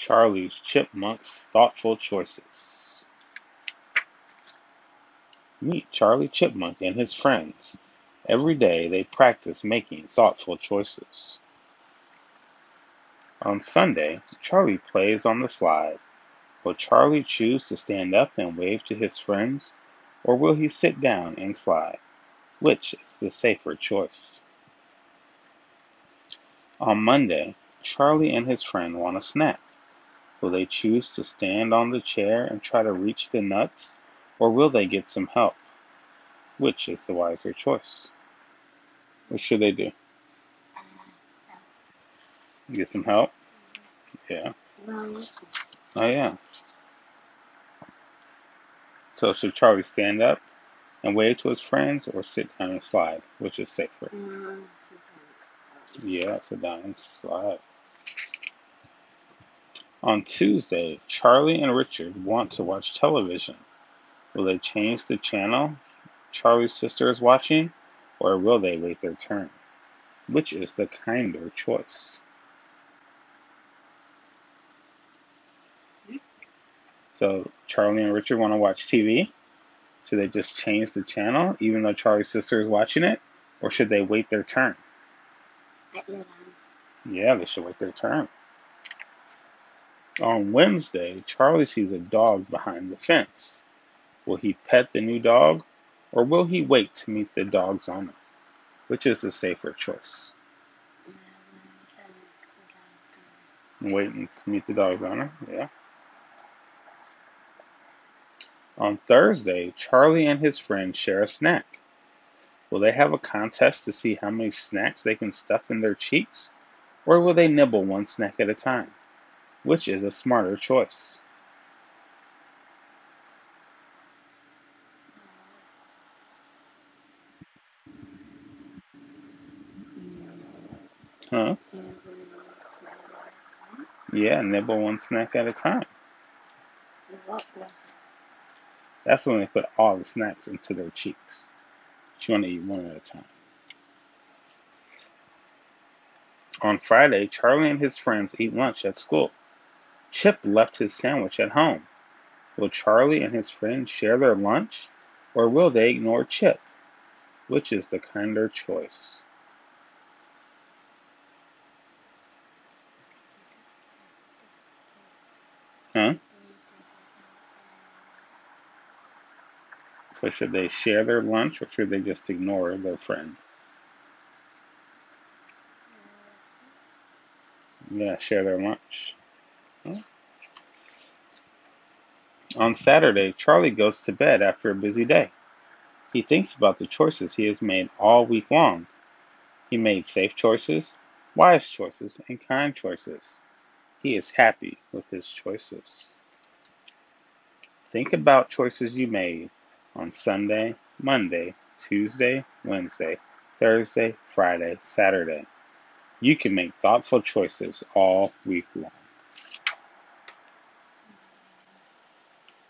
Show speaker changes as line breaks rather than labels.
Charlie's Chipmunk's Thoughtful Choices. Meet Charlie Chipmunk and his friends. Every day they practice making thoughtful choices. On Sunday, Charlie plays on the slide. Will Charlie choose to stand up and wave to his friends, or will he sit down and slide? Which is the safer choice? On Monday, Charlie and his friend want a snack. Will they choose to stand on the chair and try to reach the nuts, or will they get some help? Which is the wiser choice? What should they do? Get some help? Yeah. Oh, yeah. So, should Charlie stand up and wave to his friends or sit down and slide? Which is safer? Mm. Yeah, sit down and slide. On Tuesday, Charlie and Richard want to watch television. Will they change the channel Charlie's sister is watching, or will they wait their turn? Which is the kinder choice? So, Charlie and Richard want to watch TV. Should they just change the channel even though Charlie's sister is watching it? Or should they wait their turn? Yeah, they should wait their turn. On Wednesday, Charlie sees a dog behind the fence. Will he pet the new dog or will he wait to meet the dog's owner? Which is the safer choice? Waiting to meet the dog's owner, yeah. On Thursday, Charlie and his friend share a snack. Will they have a contest to see how many snacks they can stuff in their cheeks? Or will they nibble one snack at a time? Which is a smarter choice? Huh? Yeah, nibble one snack at a time. That's when they put all the snacks into their cheeks. You want to eat one at a time. On Friday, Charlie and his friends eat lunch at school. Chip left his sandwich at home. Will Charlie and his friend share their lunch, or will they ignore Chip? Which is the kinder choice? Huh? So should they share their lunch or should they just ignore their friend? Yeah, share their lunch. On Saturday, Charlie goes to bed after a busy day. He thinks about the choices he has made all week long. He made safe choices, wise choices, and kind choices. He is happy with his choices. Think about choices you made on Sunday, Monday, Tuesday, Wednesday, Thursday, Friday, Saturday. You can make thoughtful choices all week long.